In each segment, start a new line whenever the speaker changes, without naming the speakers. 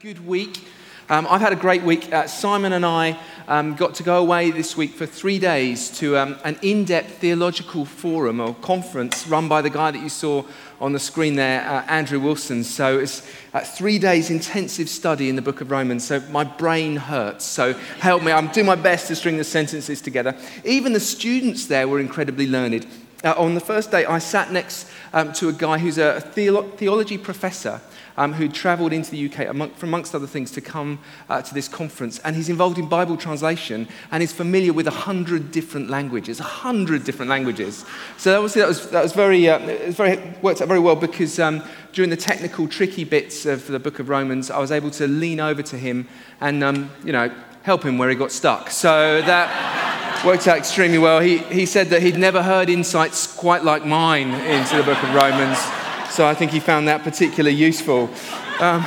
good week. Um, I've had a great week. Uh, Simon and I um, got to go away this week for three days to um, an in depth theological forum or conference run by the guy that you saw on the screen there, uh, Andrew Wilson. So it's uh, three days intensive study in the book of Romans. So my brain hurts. So help me. I'm doing my best to string the sentences together. Even the students there were incredibly learned. Uh, on the first day, I sat next um, to a guy who's a theolo- theology professor um, who travelled into the UK, among, amongst other things, to come uh, to this conference. And he's involved in Bible translation and is familiar with a hundred different languages, a hundred different languages. So obviously that was, that was very, uh, it very, worked out very well because um, during the technical, tricky bits of the book of Romans, I was able to lean over to him and, um, you know, help him where he got stuck. So that worked out extremely well. He, he said that he'd never heard insights quite like mine into the book of Romans. So I think he found that particularly useful. Um,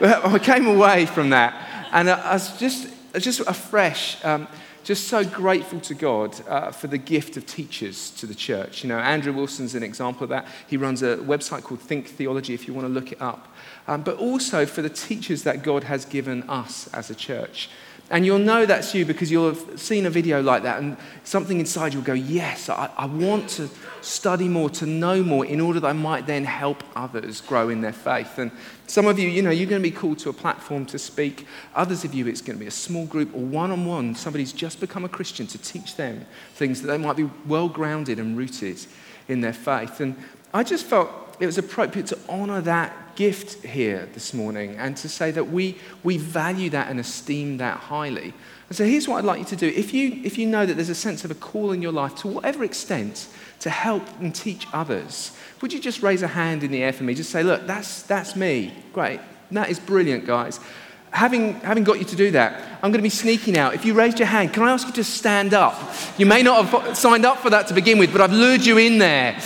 I came away from that and I was just, just afresh. Um, just so grateful to God uh, for the gift of teachers to the church. You know, Andrew Wilson's an example of that. He runs a website called Think Theology if you want to look it up. Um, but also for the teachers that God has given us as a church. And you'll know that's you because you'll have seen a video like that, and something inside you will go, Yes, I, I, want to study more, to know more, in order that I might then help others grow in their faith. And some of you, you know, you're going to be called to a platform to speak. Others of you, it's going to be a small group or one on one. Somebody's just become a Christian to teach them things that they might be well grounded and rooted in their faith. And I just felt it was appropriate to honor that gift here this morning and to say that we, we value that and esteem that highly. And so here's what I'd like you to do. If you, if you know that there's a sense of a call in your life, to whatever extent, to help and teach others, would you just raise a hand in the air for me? Just say, look, that's, that's me. Great. That is brilliant, guys. Having, having got you to do that, I'm going to be sneaking now. If you raised your hand, can I ask you to stand up? You may not have signed up for that to begin with, but I've lured you in there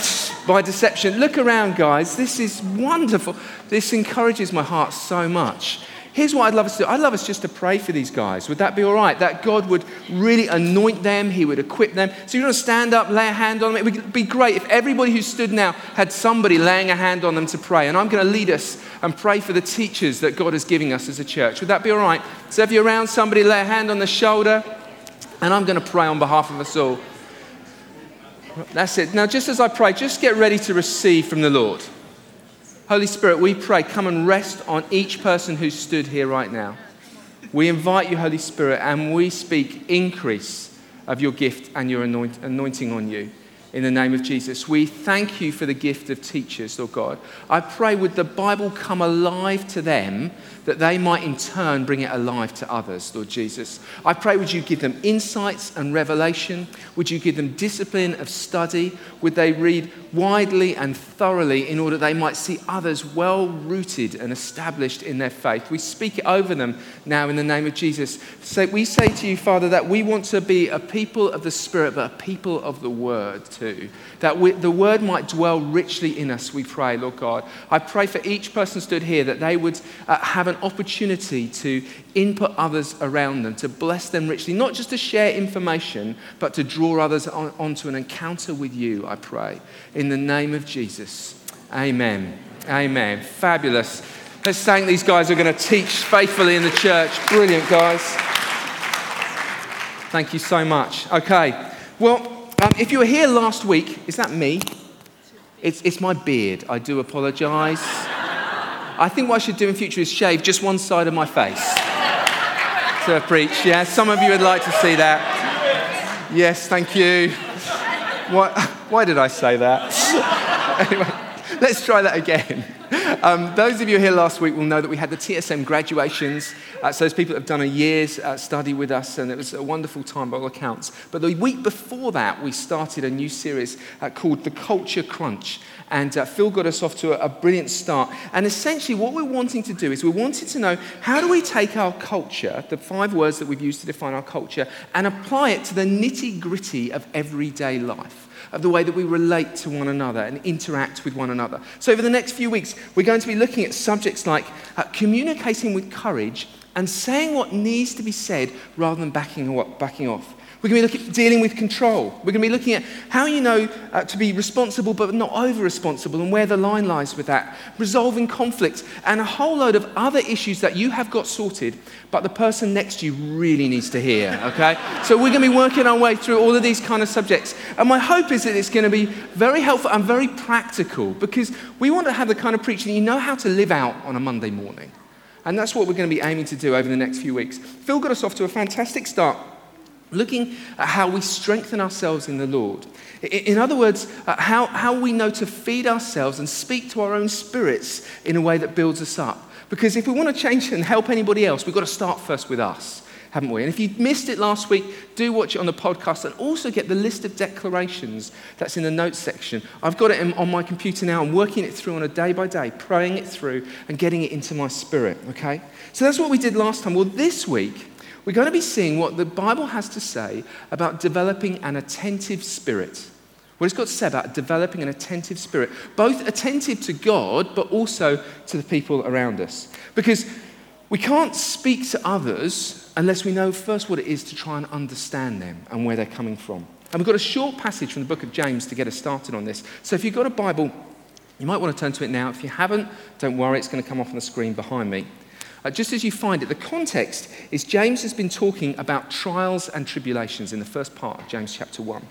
by deception. Look around, guys. This is wonderful. This encourages my heart so much. Here's what I'd love us to do. I'd love us just to pray for these guys. Would that be all right? That God would really anoint them, He would equip them. So you want to stand up, lay a hand on them. It would be great if everybody who stood now had somebody laying a hand on them to pray. And I'm going to lead us and pray for the teachers that God is giving us as a church. Would that be all right? So if you're around somebody, lay a hand on the shoulder. And I'm going to pray on behalf of us all. That's it. Now, just as I pray, just get ready to receive from the Lord. Holy Spirit, we pray, come and rest on each person who stood here right now. We invite you, Holy Spirit, and we speak increase of your gift and your anoint- anointing on you in the name of Jesus. We thank you for the gift of teachers, Lord God. I pray, would the Bible come alive to them that they might in turn bring it alive to others, Lord Jesus. I pray, would you give them insights and revelation? Would you give them discipline of study? Would they read widely and thoroughly in order they might see others well rooted and established in their faith? We speak it over them now in the name of Jesus. So we say to you, Father, that we want to be a people of the Spirit, but a people of the Word That we, the Word might dwell richly in us, we pray, Lord God. I pray for each person stood here that they would uh, have an opportunity to input others around them, to bless them richly, not just to share information, but to draw others on, onto an encounter with you, I pray. In the name of Jesus. Amen. Amen. Fabulous. Let's thank these guys who are going to teach faithfully in the church. Brilliant, guys. Thank you so much. Okay. Well, um, if you were here last week, is that me? It's, it's my beard. I do apologize. I think what I should do in future is shave just one side of my face to preach. Yeah, some of you would like to see that. Yes, thank you. Why, why did I say that? anyway, let's try that again. Um, those of you here last week will know that we had the TSM graduations. Uh, so those people that have done a year's uh, study with us, and it was a wonderful time by all accounts. But the week before that, we started a new series uh, called The Culture Crunch. And uh, Phil got us off to a, a brilliant start. And essentially, what we're wanting to do is we wanted to know how do we take our culture, the five words that we've used to define our culture, and apply it to the nitty gritty of everyday life of the way that we relate to one another and interact with one another. So, over the next few weeks, we're going to be looking at subjects like uh, communicating with courage and saying what needs to be said rather than backing, backing off. We're going to be dealing with control. We're going to be looking at how you know uh, to be responsible but not over responsible and where the line lies with that. Resolving conflicts and a whole load of other issues that you have got sorted, but the person next to you really needs to hear, okay? so we're going to be working our way through all of these kind of subjects. And my hope is that it's going to be very helpful and very practical because we want to have the kind of preaching that you know how to live out on a Monday morning. And that's what we're going to be aiming to do over the next few weeks. Phil got us off to a fantastic start looking at how we strengthen ourselves in the Lord. In other words, uh, how, how we know to feed ourselves and speak to our own spirits in a way that builds us up. Because if we want to change and help anybody else, we've got to start first with us, haven't we? And if you missed it last week, do watch it on the podcast and also get the list of declarations that's in the notes section. I've got it on my computer now. I'm working it through on a day by day, praying it through and getting it into my spirit, okay? So that's what we did last time. Well, this week, we're going to be seeing what the Bible has to say about developing an attentive spirit. What it's got to say about developing an attentive spirit, both attentive to God, but also to the people around us. Because we can't speak to others unless we know first what it is to try and understand them and where they're coming from. And we've got a short passage from the book of James to get us started on this. So if you've got a Bible, you might want to turn to it now. If you haven't, don't worry, it's going to come off on the screen behind me. Uh, just as you find it, the context is James has been talking about trials and tribulations in the first part of James chapter 1.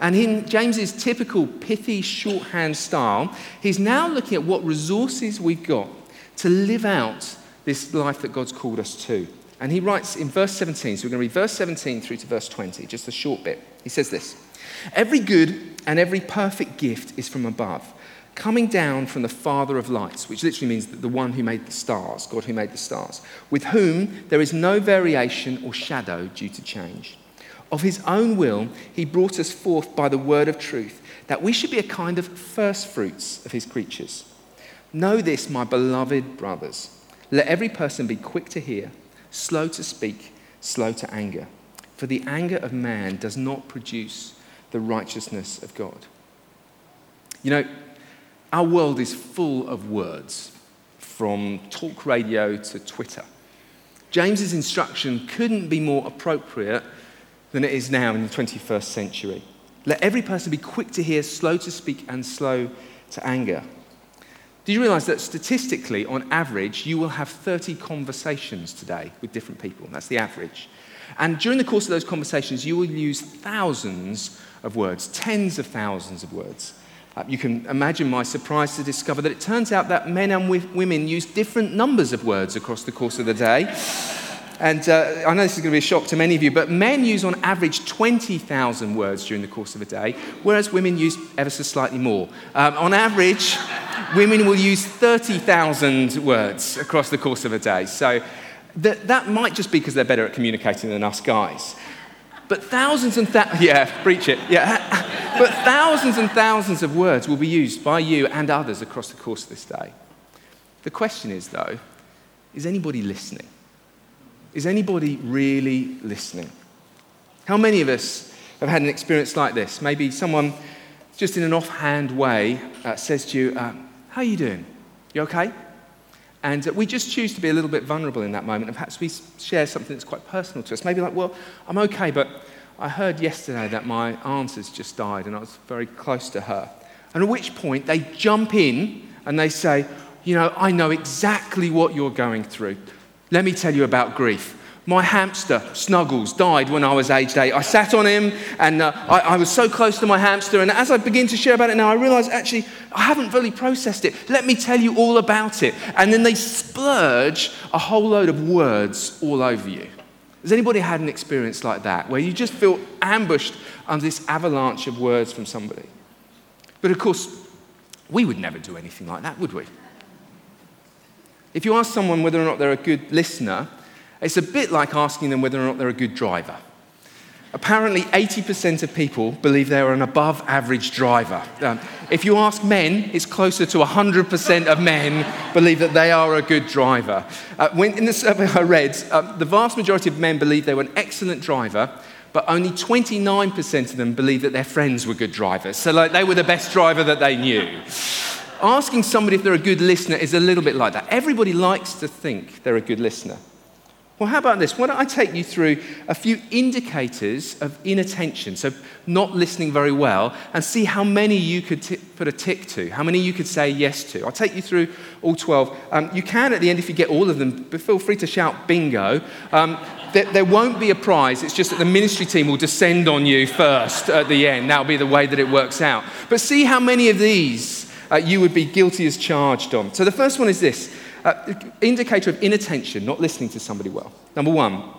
And in James's typical pithy shorthand style, he's now looking at what resources we've got to live out this life that God's called us to. And he writes in verse 17, so we're going to read verse 17 through to verse 20, just a short bit. He says this Every good and every perfect gift is from above coming down from the Father of lights, which literally means the one who made the stars, God who made the stars, with whom there is no variation or shadow due to change. Of his own will, he brought us forth by the word of truth, that we should be a kind of first fruits of his creatures. Know this, my beloved brothers. Let every person be quick to hear, slow to speak, slow to anger. For the anger of man does not produce the righteousness of God. You know, our world is full of words, from talk radio to Twitter. James's instruction couldn't be more appropriate than it is now in the 21st century. Let every person be quick to hear, slow to speak, and slow to anger. Do you realize that statistically, on average, you will have 30 conversations today with different people? That's the average. And during the course of those conversations, you will use thousands of words, tens of thousands of words. Uh, you can imagine my surprise to discover that it turns out that men and women use different numbers of words across the course of the day. And uh, I know this is going to be a shock to many of you, but men use on average 20,000 words during the course of a day, whereas women use ever so slightly more. Um, on average, women will use 30,000 words across the course of a day. So that, that might just be because they're better at communicating than us guys. But thousands and thousands, yeah, preach it, yeah. but thousands and thousands of words will be used by you and others across the course of this day. The question is, though, is anybody listening? Is anybody really listening? How many of us have had an experience like this? Maybe someone, just in an offhand way, uh, says to you, uh, How are you doing? You okay? And uh, we just choose to be a little bit vulnerable in that moment. And perhaps we share something that's quite personal to us. Maybe like, well, I'm okay, but I heard yesterday that my aunt has just died and I was very close to her. And at which point they jump in and they say, you know, I know exactly what you're going through. Let me tell you about grief. My hamster, Snuggles, died when I was aged eight. I sat on him and uh, I, I, was so close to my hamster. And as I begin to share about it now, I realize actually I haven't fully processed it. Let me tell you all about it. And then they splurge a whole load of words all over you. Has anybody had an experience like that where you just feel ambushed under this avalanche of words from somebody? But of course, we would never do anything like that, would we? If you ask someone whether or not they're a good listener, it's a bit like asking them whether or not they're a good driver. Apparently, 80% of people believe they're an above average driver. Um, if you ask men, it's closer to 100% of men believe that they are a good driver. Uh, when, in the survey I read, uh, the vast majority of men believe they were an excellent driver, but only 29% of them believe that their friends were good drivers. So, like, they were the best driver that they knew. Asking somebody if they're a good listener is a little bit like that. Everybody likes to think they're a good listener. Well, how about this? Why don't I take you through a few indicators of inattention, so not listening very well, and see how many you could t- put a tick to, how many you could say yes to. I'll take you through all 12. Um, you can, at the end, if you get all of them, but feel free to shout bingo. Um, there, there, won't be a prize, it's just that the ministry team will descend on you first at the end. That'll be the way that it works out. But see how many of these uh, you would be guilty as charged on. So the first one is this uh, indicator of inattention, not listening to somebody well. Number one,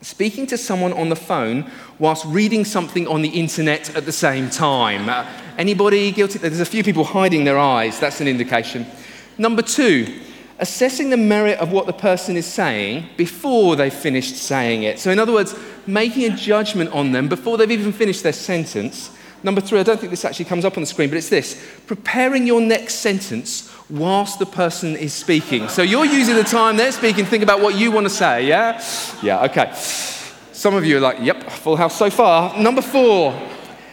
speaking to someone on the phone whilst reading something on the internet at the same time. Uh, anybody guilty? There's a few people hiding their eyes. That's an indication. Number two, assessing the merit of what the person is saying before they've finished saying it. So, in other words, making a judgment on them before they've even finished their sentence. Number three, I don't think this actually comes up on the screen, but it's this preparing your next sentence whilst the person is speaking. So you're using the time they're speaking, think about what you want to say, yeah? Yeah, okay. Some of you are like, yep, full house so far. Number four,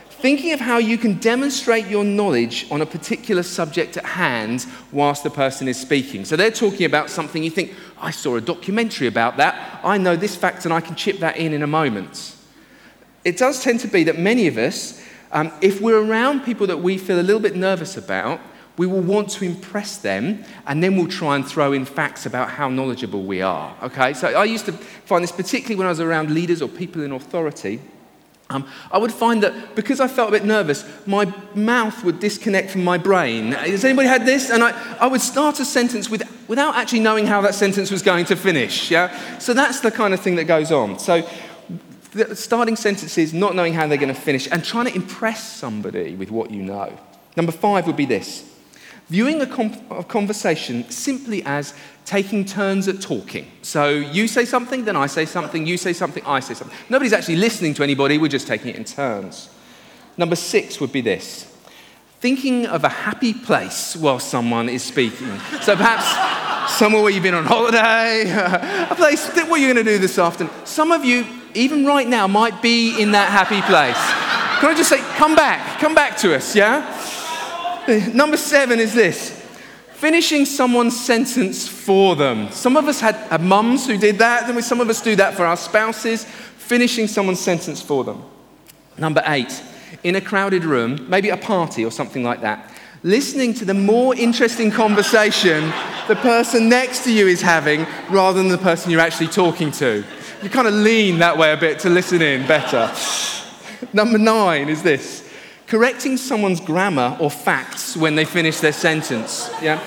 thinking of how you can demonstrate your knowledge on a particular subject at hand whilst the person is speaking. So they're talking about something you think, I saw a documentary about that. I know this fact and I can chip that in in a moment. It does tend to be that many of us, um, if we're around people that we feel a little bit nervous about, we will want to impress them, and then we'll try and throw in facts about how knowledgeable we are. Okay? So I used to find this particularly when I was around leaders or people in authority. Um, I would find that because I felt a bit nervous, my mouth would disconnect from my brain. Has anybody had this? And I, I would start a sentence with, without actually knowing how that sentence was going to finish. Yeah? So that's the kind of thing that goes on. So starting sentences, not knowing how they're going to finish, and trying to impress somebody with what you know. Number five would be this viewing a, a, conversation simply as taking turns at talking. So you say something, then I say something, you say something, I say something. Nobody's actually listening to anybody, we're just taking it in turns. Number six would be this thinking of a happy place while someone is speaking. So perhaps somewhere where you've been on holiday, a place, what are you're going to do this afternoon. Some of you, even right now, might be in that happy place. Can I just say, come back, come back to us, yeah? Number seven is this finishing someone's sentence for them. Some of us had, had mums who did that, and some of us do that for our spouses, finishing someone's sentence for them. Number eight, in a crowded room, maybe a party or something like that, listening to the more interesting conversation the person next to you is having rather than the person you're actually talking to. You kind of lean that way a bit to listen in better. Number nine is this correcting someone's grammar or facts when they finish their sentence. Yeah?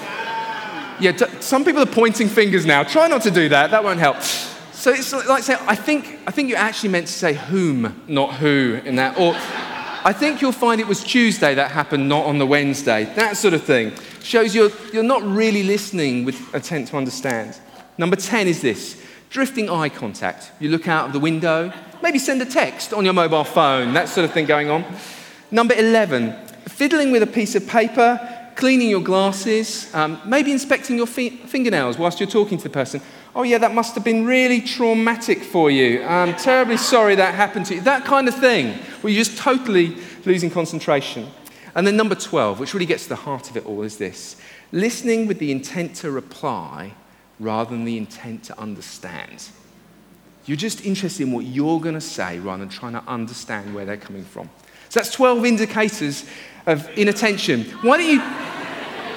Yeah, t- some people are pointing fingers now. Try not to do that, that won't help. So it's like saying, I think, I think you actually meant to say whom, not who in that. Or I think you'll find it was Tuesday that happened, not on the Wednesday. That sort of thing. Shows you're, you're not really listening with intent to understand. Number 10 is this drifting eye contact. You look out of the window, maybe send a text on your mobile phone, that sort of thing going on. Number 11, fiddling with a piece of paper, cleaning your glasses, um, maybe inspecting your fi- fingernails whilst you're talking to the person. Oh, yeah, that must have been really traumatic for you. I'm terribly sorry that happened to you. That kind of thing, where you're just totally losing concentration. And then number 12, which really gets to the heart of it all, is this listening with the intent to reply rather than the intent to understand. You're just interested in what you're going to say rather than trying to understand where they're coming from. So that's 12 indicators of inattention. Why don't you,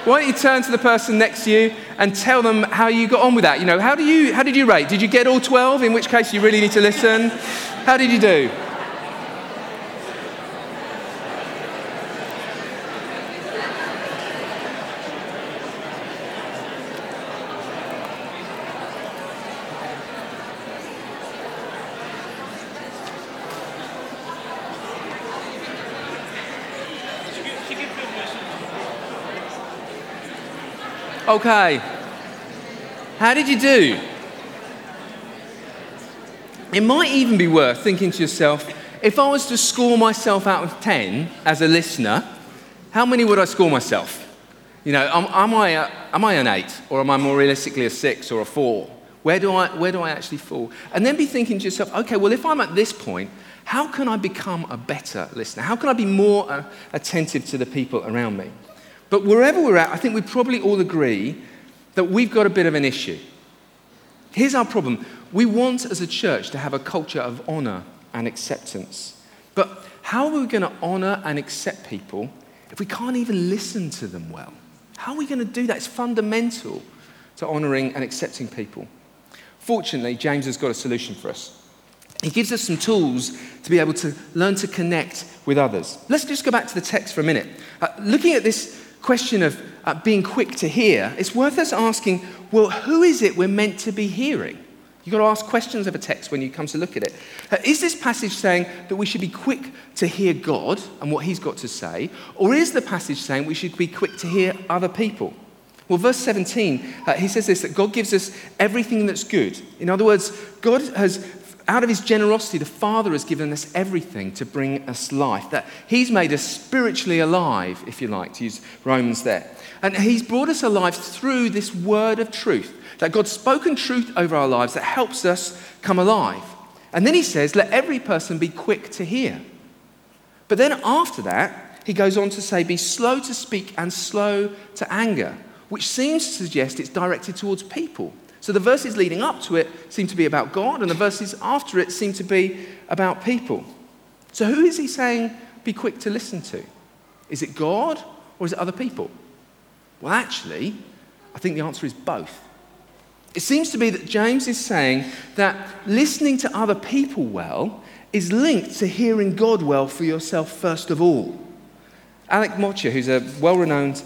why don't you turn to the person next to you and tell them how you got on with that? You know, how, do you, how did you rate? Did you get all 12? In which case, you really need to listen. How did you do? Okay. How did you do? It might even be worth thinking to yourself if I was to score myself out of 10 as a listener, how many would I score myself? You know, am, am I, a, am I an 8 or am I more realistically a 6 or a 4? Where do, I, where do I actually fall? And then be thinking to yourself, okay, well, if I'm at this point, how can I become a better listener? How can I be more uh, attentive to the people around me? But wherever we're at, I think we probably all agree that we've got a bit of an issue. Here's our problem we want as a church to have a culture of honor and acceptance. But how are we going to honor and accept people if we can't even listen to them well? How are we going to do that? It's fundamental to honoring and accepting people. Fortunately, James has got a solution for us. He gives us some tools to be able to learn to connect with others. Let's just go back to the text for a minute. Uh, looking at this question of uh, being quick to hear, it's worth us asking well, who is it we're meant to be hearing? You've got to ask questions of a text when you come to look at it. Uh, is this passage saying that we should be quick to hear God and what He's got to say? Or is the passage saying we should be quick to hear other people? Well, verse 17, uh, he says this that God gives us everything that's good. In other words, God has, out of his generosity, the Father has given us everything to bring us life. That he's made us spiritually alive, if you like, to use Romans there. And he's brought us alive through this word of truth that God's spoken truth over our lives that helps us come alive. And then he says, let every person be quick to hear. But then after that, he goes on to say, be slow to speak and slow to anger, which seems to suggest it's directed towards people. So the verses leading up to it seem to be about God, and the verses after it seem to be about people. So who is he saying be quick to listen to? Is it God or is it other people? Well, actually, I think the answer is both. It seems to be that James is saying that listening to other people well is linked to hearing God well for yourself first of all. Alec Motyer, who's a well renowned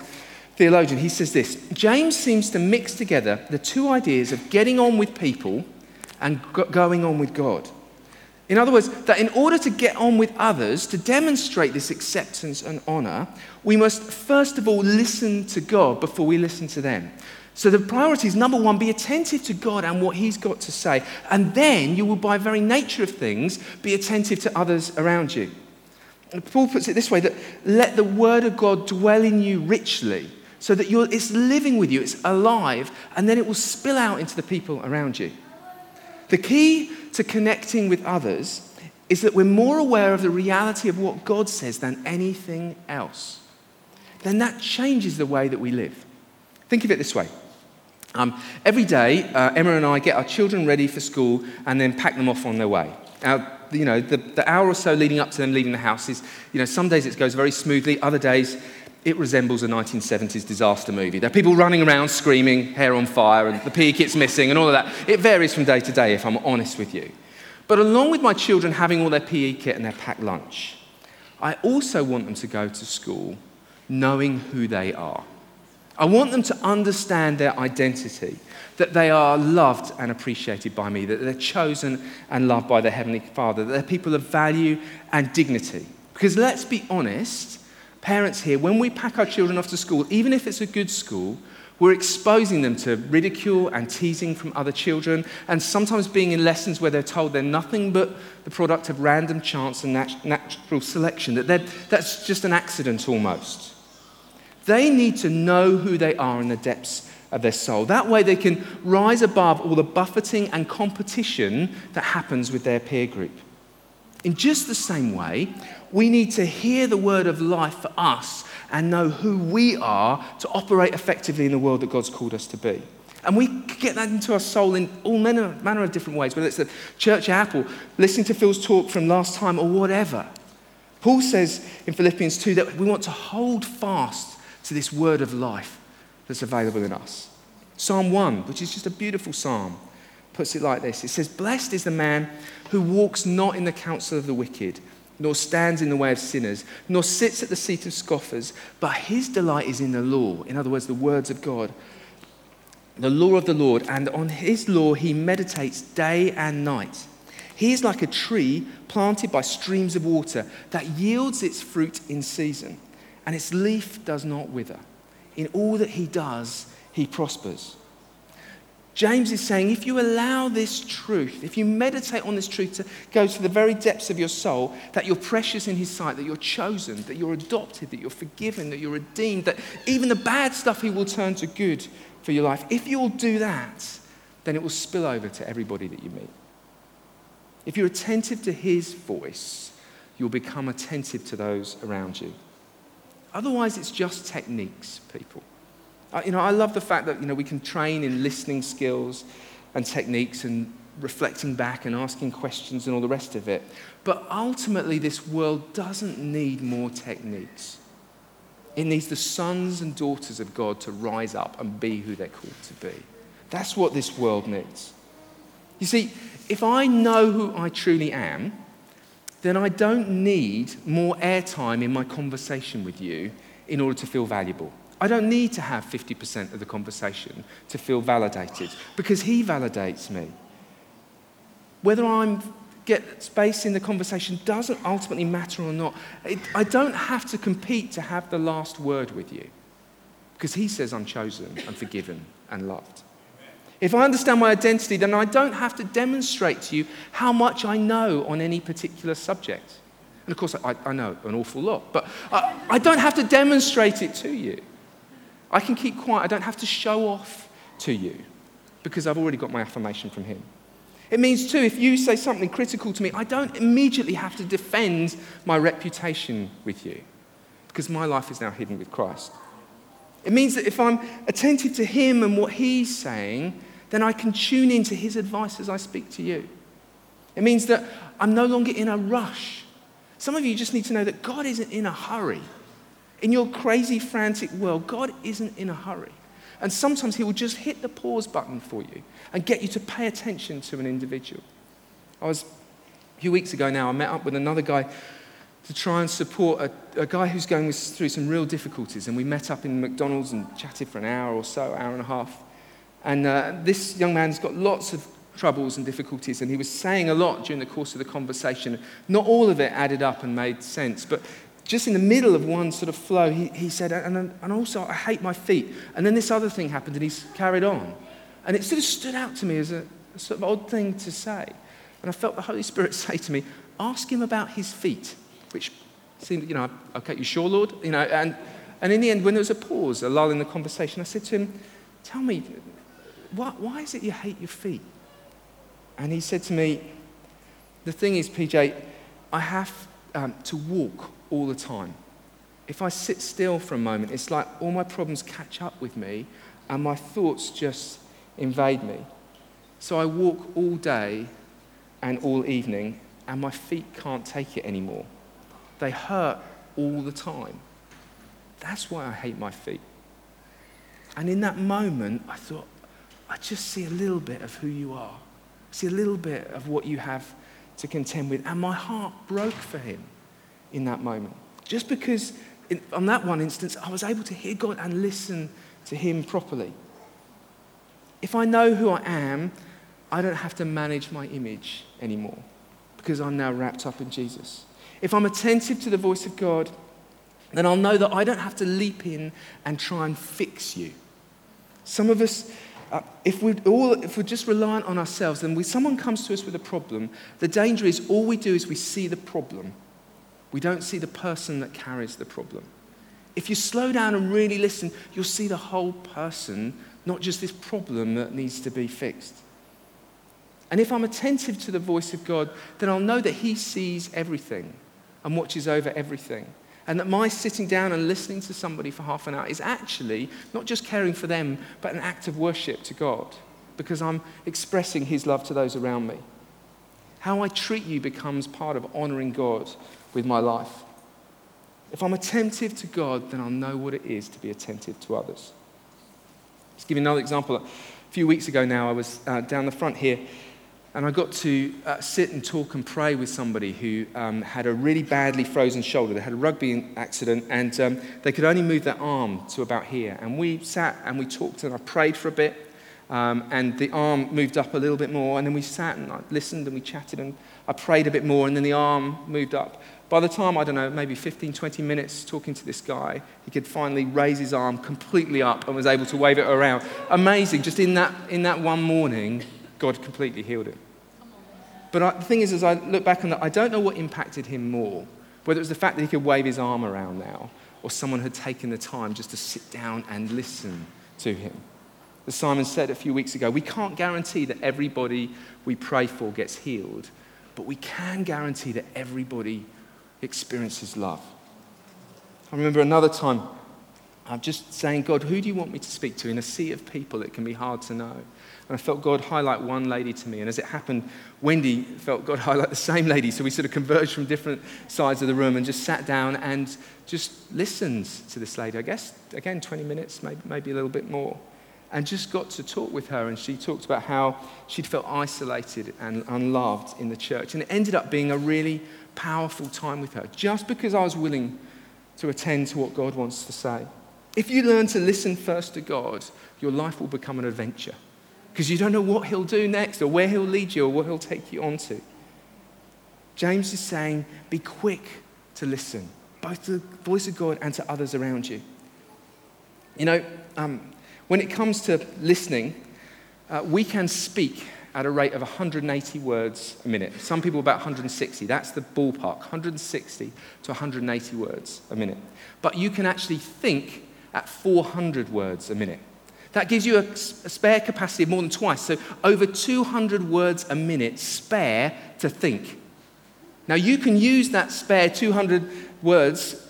theologian, he says this James seems to mix together the two ideas of getting on with people and going on with God. In other words, that in order to get on with others, to demonstrate this acceptance and honor, we must first of all listen to God before we listen to them. So the priority is number one, be attentive to God and what He's got to say. And then you will, by very nature of things, be attentive to others around you. Paul puts it this way that let the word of God dwell in you richly, so that it's living with you, it's alive, and then it will spill out into the people around you. The key to connecting with others is that we're more aware of the reality of what God says than anything else. Then that changes the way that we live. Think of it this way um, every day, uh, Emma and I get our children ready for school and then pack them off on their way. Now, you know, the, the hour or so leading up to them leaving the house is, you know, some days it goes very smoothly, other days it resembles a 1970s disaster movie. There are people running around screaming, hair on fire, and the PE kit's missing, and all of that. It varies from day to day, if I'm honest with you. But along with my children having all their PE kit and their packed lunch, I also want them to go to school knowing who they are. I want them to understand their identity, that they are loved and appreciated by me, that they're chosen and loved by their Heavenly Father, that they're people of value and dignity. Because let's be honest, parents here, when we pack our children off to school, even if it's a good school, we're exposing them to ridicule and teasing from other children, and sometimes being in lessons where they're told they're nothing but the product of random chance and nat- natural selection, that that's just an accident almost. They need to know who they are in the depths of their soul. That way, they can rise above all the buffeting and competition that happens with their peer group. In just the same way, we need to hear the word of life for us and know who we are to operate effectively in the world that God's called us to be. And we get that into our soul in all manner, manner of different ways, whether it's the church apple, listening to Phil's talk from last time, or whatever. Paul says in Philippians 2 that we want to hold fast to this word of life that's available in us. Psalm 1, which is just a beautiful psalm, puts it like this It says, Blessed is the man who walks not in the counsel of the wicked, nor stands in the way of sinners, nor sits at the seat of scoffers, but his delight is in the law. In other words, the words of God. The law of the Lord, and on his law he meditates day and night. He is like a tree planted by streams of water that yields its fruit in season and its leaf does not wither. In all that he does, he prospers. James is saying if you allow this truth, if you meditate on this truth to go to the very depths of your soul, that you're precious in his sight, that you're chosen, that you're adopted, that you're forgiven, that you're redeemed, that even the bad stuff he will turn to good for your life, if you'll do that, then it will spill over to everybody that you meet. If you're attentive to his voice, you'll become attentive to those around you. Otherwise, it's just techniques, people. You know, I love the fact that you know, we can train in listening skills and techniques and reflecting back and asking questions and all the rest of it. But ultimately, this world doesn't need more techniques. It needs the sons and daughters of God to rise up and be who they're called to be. That's what this world needs. You see, if I know who I truly am, then I don't need more airtime in my conversation with you in order to feel valuable. I don't need to have 50% of the conversation to feel validated because he validates me. Whether I get space in the conversation doesn't ultimately matter or not. It, I don't have to compete to have the last word with you because he says I'm chosen and forgiven and loved. If I understand my identity, then I don't have to demonstrate to you how much I know on any particular subject. And of course, I, I know an awful lot, but I, I don't have to demonstrate it to you. I can keep quiet. I don't have to show off to you because I've already got my affirmation from Him. It means, too, if you say something critical to me, I don't immediately have to defend my reputation with you because my life is now hidden with Christ. It means that if I'm attentive to Him and what He's saying, then I can tune into His advice as I speak to you. It means that I'm no longer in a rush. Some of you just need to know that God isn't in a hurry. In your crazy, frantic world, God isn't in a hurry. And sometimes He will just hit the pause button for you and get you to pay attention to an individual. I was, a few weeks ago now, I met up with another guy to try and support a, a guy who's going through some real difficulties. And we met up in McDonald's and chatted for an hour or so, hour and a half. And uh, this young man's got lots of troubles and difficulties, and he was saying a lot during the course of the conversation. Not all of it added up and made sense, but just in the middle of one sort of flow, he, he said, and, and also, I hate my feet. And then this other thing happened, and he's carried on. And it sort of stood out to me as a, a sort of odd thing to say. And I felt the Holy Spirit say to me, Ask him about his feet, which seemed, you know, okay, you sure, Lord? You know, and, and in the end, when there was a pause, a lull in the conversation, I said to him, Tell me, why, why is it you hate your feet? And he said to me, The thing is, PJ, I have um, to walk all the time. If I sit still for a moment, it's like all my problems catch up with me and my thoughts just invade me. So I walk all day and all evening, and my feet can't take it anymore. They hurt all the time. That's why I hate my feet. And in that moment, I thought, I just see a little bit of who you are, see a little bit of what you have to contend with. And my heart broke for him in that moment. Just because, in, on that one instance, I was able to hear God and listen to him properly. If I know who I am, I don't have to manage my image anymore because I'm now wrapped up in Jesus. If I'm attentive to the voice of God, then I'll know that I don't have to leap in and try and fix you. Some of us, uh, if, we're all, if we're just reliant on ourselves, then when someone comes to us with a problem, the danger is all we do is we see the problem. We don't see the person that carries the problem. If you slow down and really listen, you'll see the whole person not just this problem that needs to be fixed. And if I'm attentive to the voice of God, then I'll know that He sees everything and watches over everything. And that my sitting down and listening to somebody for half an hour is actually not just caring for them, but an act of worship to God because I'm expressing His love to those around me. How I treat you becomes part of honoring God with my life. If I'm attentive to God, then I'll know what it is to be attentive to others. Let's give you another example. A few weeks ago now, I was uh, down the front here and I got to uh, sit and talk and pray with somebody who um, had a really badly frozen shoulder. They had a rugby accident and um, they could only move their arm to about here. And we sat and we talked and I prayed for a bit. Um, and the arm moved up a little bit more. And then we sat and I listened and we chatted and I prayed a bit more. And then the arm moved up. By the time, I don't know, maybe 15, 20 minutes talking to this guy, he could finally raise his arm completely up and was able to wave it around. Amazing. Just in that, in that one morning, God completely healed him. But I, the thing is, as I look back on that, I don't know what impacted him more. Whether it was the fact that he could wave his arm around now, or someone had taken the time just to sit down and listen to him. As Simon said a few weeks ago, we can't guarantee that everybody we pray for gets healed, but we can guarantee that everybody experiences love. I remember another time I'm just saying, God, who do you want me to speak to in a sea of people? It can be hard to know. And I felt God highlight one lady to me. And as it happened, Wendy felt God highlight the same lady. So we sort of converged from different sides of the room and just sat down and just listened to this lady. I guess, again, 20 minutes, maybe, maybe a little bit more. And just got to talk with her. And she talked about how she'd felt isolated and unloved in the church. And it ended up being a really powerful time with her, just because I was willing to attend to what God wants to say. If you learn to listen first to God, your life will become an adventure because you don't know what He'll do next or where He'll lead you or what He'll take you on to. James is saying, be quick to listen, both to the voice of God and to others around you. You know, um, when it comes to listening, uh, we can speak at a rate of 180 words a minute. Some people about 160. That's the ballpark 160 to 180 words a minute. But you can actually think at 400 words a minute. That gives you a, a, spare capacity of more than twice. So, over 200 words a minute spare to think. Now, you can use that spare 200 words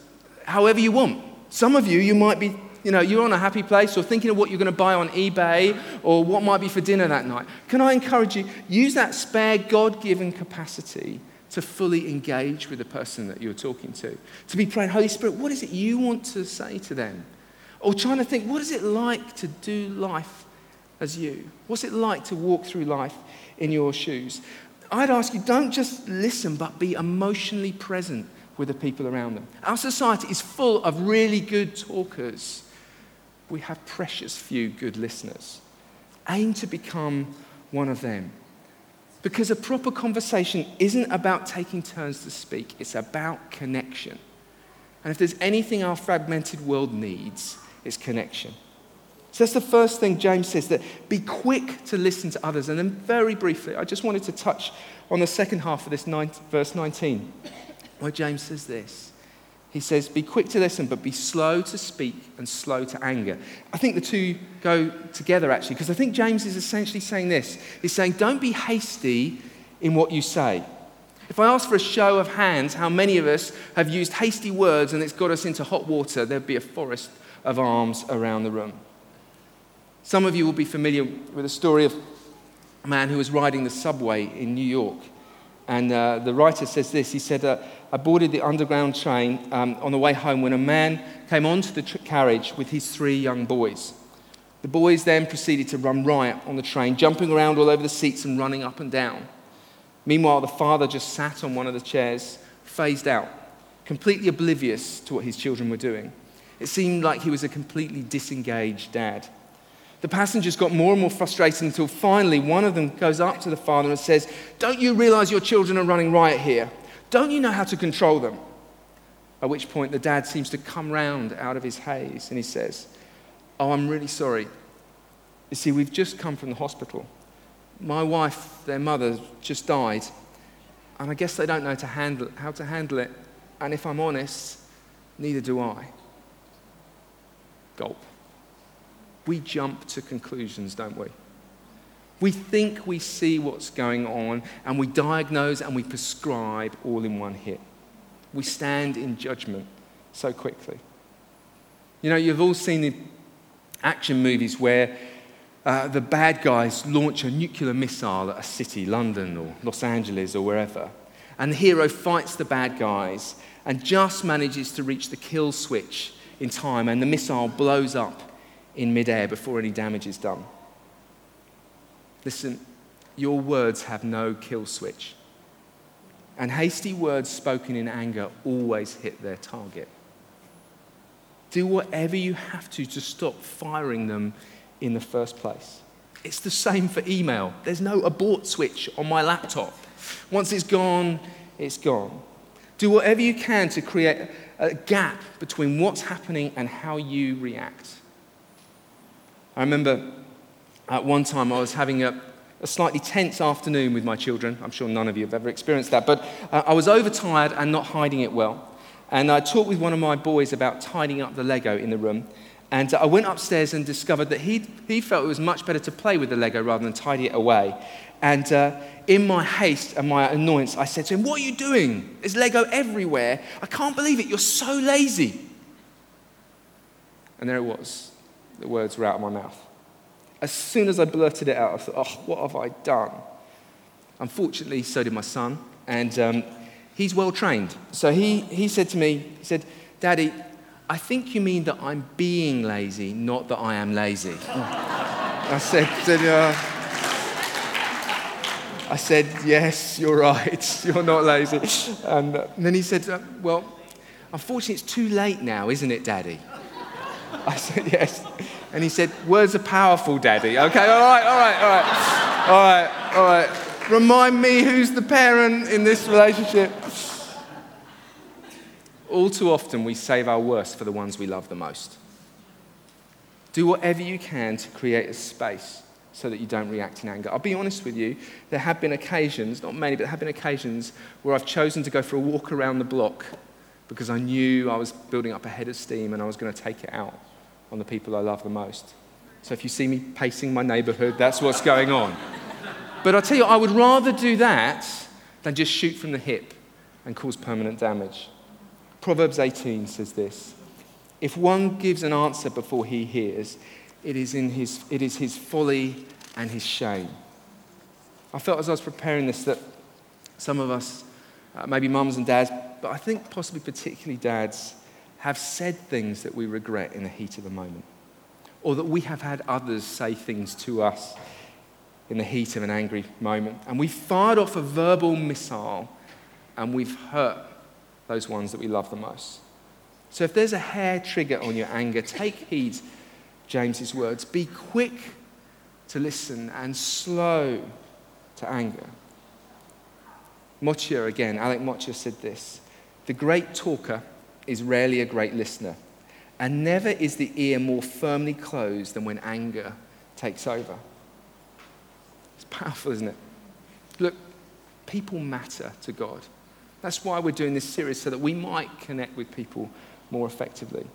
however you want. Some of you, you might be, you know, you're on a happy place or thinking of what you're going to buy on eBay or what might be for dinner that night. Can I encourage you, use that spare God given capacity to fully engage with the person that you're talking to. To be praying, Holy Spirit, what is it you want to say to them? Or trying to think, what is it like to do life as you? What's it like to walk through life in your shoes? I'd ask you, don't just listen, but be emotionally present with the people around them. Our society is full of really good talkers. We have precious few good listeners. Aim to become one of them. Because a proper conversation isn't about taking turns to speak, it's about connection. And if there's anything our fragmented world needs, it's connection. So that's the first thing James says that be quick to listen to others. And then, very briefly, I just wanted to touch on the second half of this verse 19, where James says this. He says, Be quick to listen, but be slow to speak and slow to anger. I think the two go together, actually, because I think James is essentially saying this. He's saying, Don't be hasty in what you say. If I ask for a show of hands, how many of us have used hasty words and it's got us into hot water, there'd be a forest of arms around the room. Some of you will be familiar with the story of a man who was riding the subway in New York. And uh, the writer says this He said, uh, I boarded the underground train um, on the way home when a man came onto the tr- carriage with his three young boys. The boys then proceeded to run riot on the train, jumping around all over the seats and running up and down. Meanwhile, the father just sat on one of the chairs, phased out, completely oblivious to what his children were doing. It seemed like he was a completely disengaged dad. The passengers got more and more frustrated until finally one of them goes up to the father and says, Don't you realize your children are running riot here? Don't you know how to control them? At which point the dad seems to come round out of his haze and he says, Oh, I'm really sorry. You see, we've just come from the hospital. My wife, their mother, just died. And I guess they don't know to handle, how to handle it. And if I'm honest, neither do I. Gulp. We jump to conclusions, don't we? We think we see what's going on and we diagnose and we prescribe all in one hit. We stand in judgment so quickly. You know, you've all seen the action movies where uh, the bad guys launch a nuclear missile at a city, London or Los Angeles or wherever. And the hero fights the bad guys and just manages to reach the kill switch in time, and the missile blows up in midair before any damage is done. Listen, your words have no kill switch. And hasty words spoken in anger always hit their target. Do whatever you have to to stop firing them in the first place. It's the same for email. There's no abort switch on my laptop. Once it's gone, it's gone. Do whatever you can to create a gap between what's happening and how you react. I remember at one time I was having a, a slightly tense afternoon with my children. I'm sure none of you have ever experienced that, but uh, I was overtired and not hiding it well. And I talked with one of my boys about tidying up the Lego in the room. And uh, I went upstairs and discovered that he, he felt it was much better to play with the Lego rather than tidy it away. And uh, in my haste and my annoyance, I said to him, What are you doing? There's Lego everywhere. I can't believe it. You're so lazy. And there it was. The words were out of my mouth. As soon as I blurted it out, I thought, oh, what have I done? Unfortunately, so did my son. And um, he's well trained. So he, he said to me, he said, Daddy, I think you mean that I'm being lazy, not that I am lazy. I said, uh, I said, yes, you're right. You're not lazy. And, uh, and then he said, uh, well, unfortunately, it's too late now, isn't it, Daddy? I said, yes. And he said, words are powerful, Daddy. Okay, all right, all right, all right. All right, all right. Remind me who's the parent in this relationship. All too often, we save our worst for the ones we love the most. Do whatever you can to create a space so that you don't react in anger. I'll be honest with you, there have been occasions, not many, but there have been occasions where I've chosen to go for a walk around the block because I knew I was building up a head of steam and I was going to take it out on the people I love the most. So if you see me pacing my neighborhood, that's what's going on. But I'll tell you, I would rather do that than just shoot from the hip and cause permanent damage. Proverbs 18 says this If one gives an answer before he hears, it is, in his, it is his folly and his shame. I felt as I was preparing this that some of us, uh, maybe mums and dads, but I think possibly particularly dads, have said things that we regret in the heat of the moment. Or that we have had others say things to us in the heat of an angry moment. And we fired off a verbal missile and we've hurt those ones that we love the most. So if there's a hair trigger on your anger, take heed James's words be quick to listen and slow to anger. Motyer again, Alec Motyer said this The great talker is rarely a great listener, and never is the ear more firmly closed than when anger takes over. It's powerful, isn't it? Look, people matter to God. That's why we're doing this series, so that we might connect with people more effectively.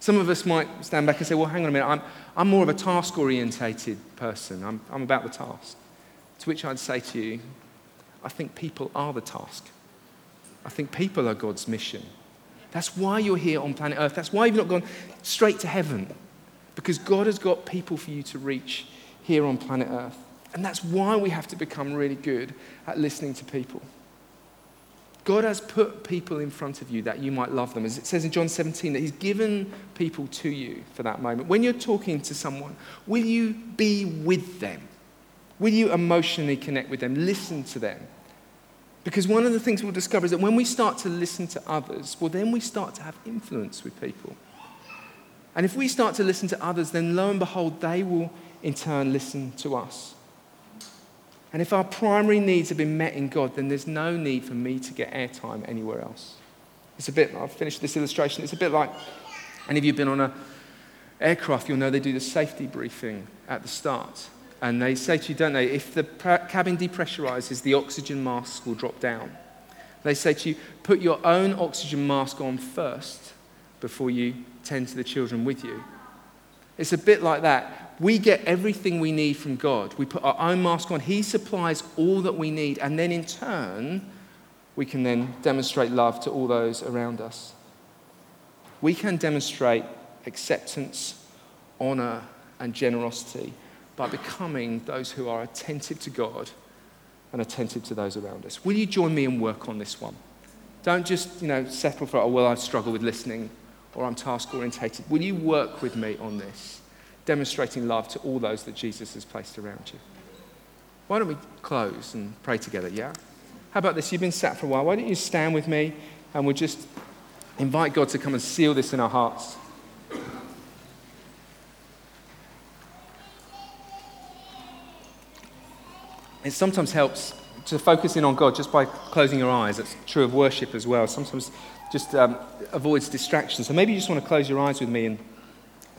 Some of us might stand back and say, well, hang on a minute, I'm, I'm more of a task orientated person. I'm, I'm about the task. To which I'd say to you, I think people are the task. I think people are God's mission. That's why you're here on planet Earth. That's why you've not gone straight to heaven. Because God has got people for you to reach here on planet Earth. And that's why we have to become really good at listening to people. God has put people in front of you that you might love them. As it says in John 17, that He's given people to you for that moment. When you're talking to someone, will you be with them? Will you emotionally connect with them? Listen to them? Because one of the things we'll discover is that when we start to listen to others, well, then we start to have influence with people. And if we start to listen to others, then lo and behold, they will in turn listen to us. And if our primary needs have been met in God, then there's no need for me to get airtime anywhere else. It's a bit, I've finished this illustration, it's a bit like any of you have been on an aircraft, you'll know they do the safety briefing at the start. And they say to you, don't they, if the cabin depressurizes, the oxygen mask will drop down. They say to you, put your own oxygen mask on first before you tend to the children with you. It's a bit like that. We get everything we need from God. We put our own mask on. He supplies all that we need. And then in turn, we can then demonstrate love to all those around us. We can demonstrate acceptance, honor, and generosity by becoming those who are attentive to God and attentive to those around us. Will you join me and work on this one? Don't just, you know, settle for, oh, well, I struggle with listening or I'm task orientated. Will you work with me on this, demonstrating love to all those that Jesus has placed around you? Why don't we close and pray together, yeah? How about this? You've been sat for a while. Why don't you stand with me and we'll just invite God to come and seal this in our hearts? It sometimes helps to focus in on God just by closing your eyes. It's true of worship as well. Sometimes just um, avoids distractions. So maybe you just want to close your eyes with me and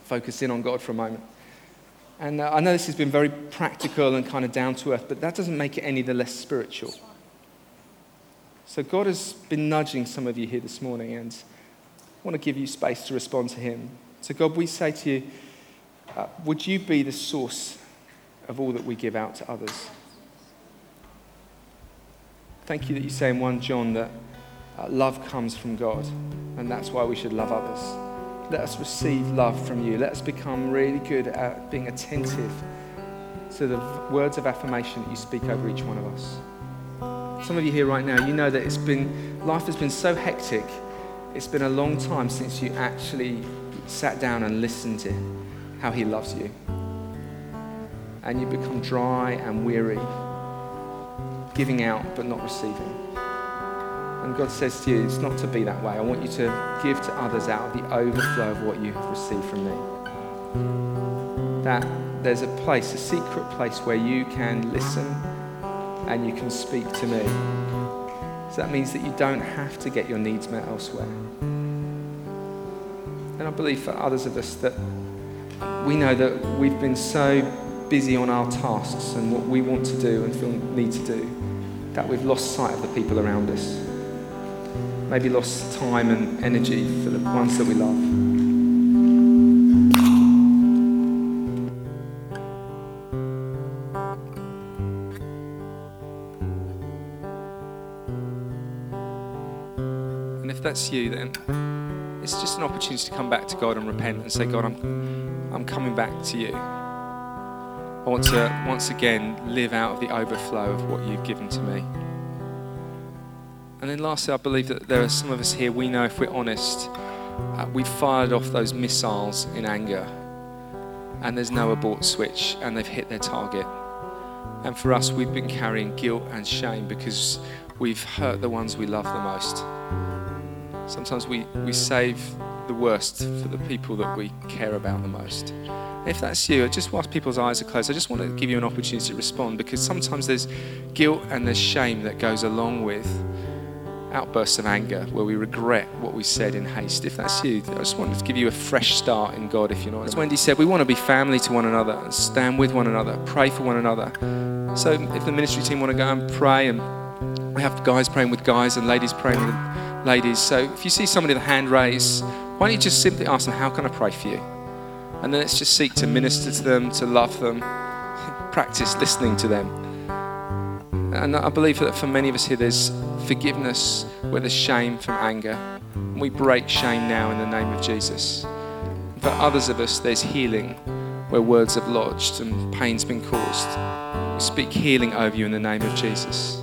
focus in on God for a moment. And uh, I know this has been very practical and kind of down to earth, but that doesn't make it any the less spiritual. So God has been nudging some of you here this morning, and I want to give you space to respond to Him. So, God, we say to you, uh, would you be the source of all that we give out to others? Thank you that you say in 1 John that uh, love comes from God, and that's why we should love others. let us receive love from you. Let us become really good at being attentive to the words of affirmation that you speak over each one of us. Some of you here right now, you know that it's been, life has been so hectic. It's been a long time since you actually sat down and listened to how He loves you. And you become dry and weary, giving out but not receiving. And God says to you, it's not to be that way. I want you to give to others out of the overflow of what you have received from me. That there's a place, a secret place where you can listen and you can speak to me. So that means that you don't have to get your needs met elsewhere. And I believe for others of us that we know that we've been so busy on our tasks and what we want to do and feel need to do that we've lost sight of the people around us maybe lost time and energy for the ones that we love. And if that's you, then it's just an opportunity to come back to God and repent and say, God, I'm, I'm coming back to you. I want to once again live out of the overflow of what you've given to me. And then lastly, I believe that there are some of us here, we know if we're honest, uh, we fired off those missiles in anger and there's no abort switch and they've hit their target. And for us, we've been carrying guilt and shame because we've hurt the ones we love the most. Sometimes we, we save the worst for the people that we care about the most. If that's you, just whilst people's eyes are closed, I just want to give you an opportunity to respond because sometimes there's guilt and there's shame that goes along with outbursts of anger where we regret what we said in haste. If that's you, I just wanted to give you a fresh start in God, if you're not. As Wendy said, we want to be family to one another, stand with one another, pray for one another. So if the ministry team want to go and pray, and we have guys praying with guys and ladies praying with ladies. So if you see somebody with a hand raised, why don't you just simply ask them, How can I pray for you? And then let's just seek to minister to them, to love them, practice listening to them. And I believe that for many of us here, there's forgiveness where there's shame from anger. We break shame now in the name of Jesus. For others of us, there's healing where words have lodged and pain's been caused. We speak healing over you in the name of Jesus.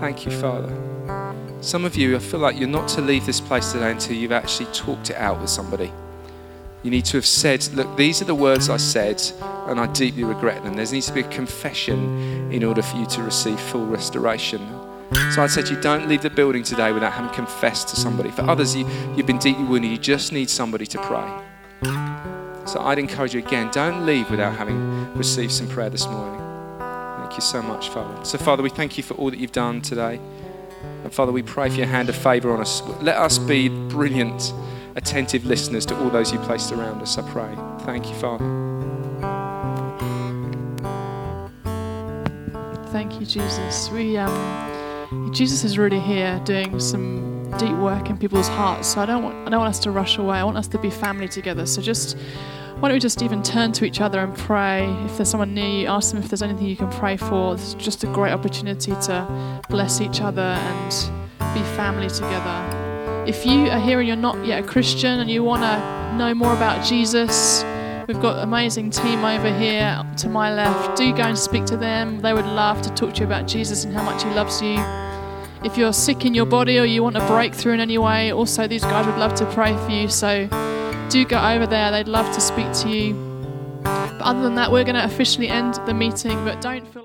Thank you, Father. Some of you, I feel like you're not to leave this place today until you've actually talked it out with somebody. You need to have said, Look, these are the words I said, and I deeply regret them. There needs to be a confession in order for you to receive full restoration. So I'd say to you, don't leave the building today without having confessed to somebody. For others, you, you've been deeply wounded, you just need somebody to pray. So I'd encourage you again, don't leave without having received some prayer this morning. Thank you so much, Father. So, Father, we thank you for all that you've done today. And Father, we pray for your hand of favor on us. Let us be brilliant, attentive listeners to all those you placed around us, I pray. Thank you, Father.
Thank you, Jesus. We um Jesus is really here doing some deep work in people's hearts. So I don't want I don't want us to rush away. I want us to be family together. So just why don't we just even turn to each other and pray? If there's someone near you, ask them if there's anything you can pray for. It's just a great opportunity to bless each other and be family together. If you are here and you're not yet a Christian and you want to know more about Jesus, We've got an amazing team over here to my left. Do go and speak to them. They would love to talk to you about Jesus and how much He loves you. If you're sick in your body or you want a breakthrough in any way, also these guys would love to pray for you. So do go over there. They'd love to speak to you. But other than that, we're going to officially end the meeting, but don't feel like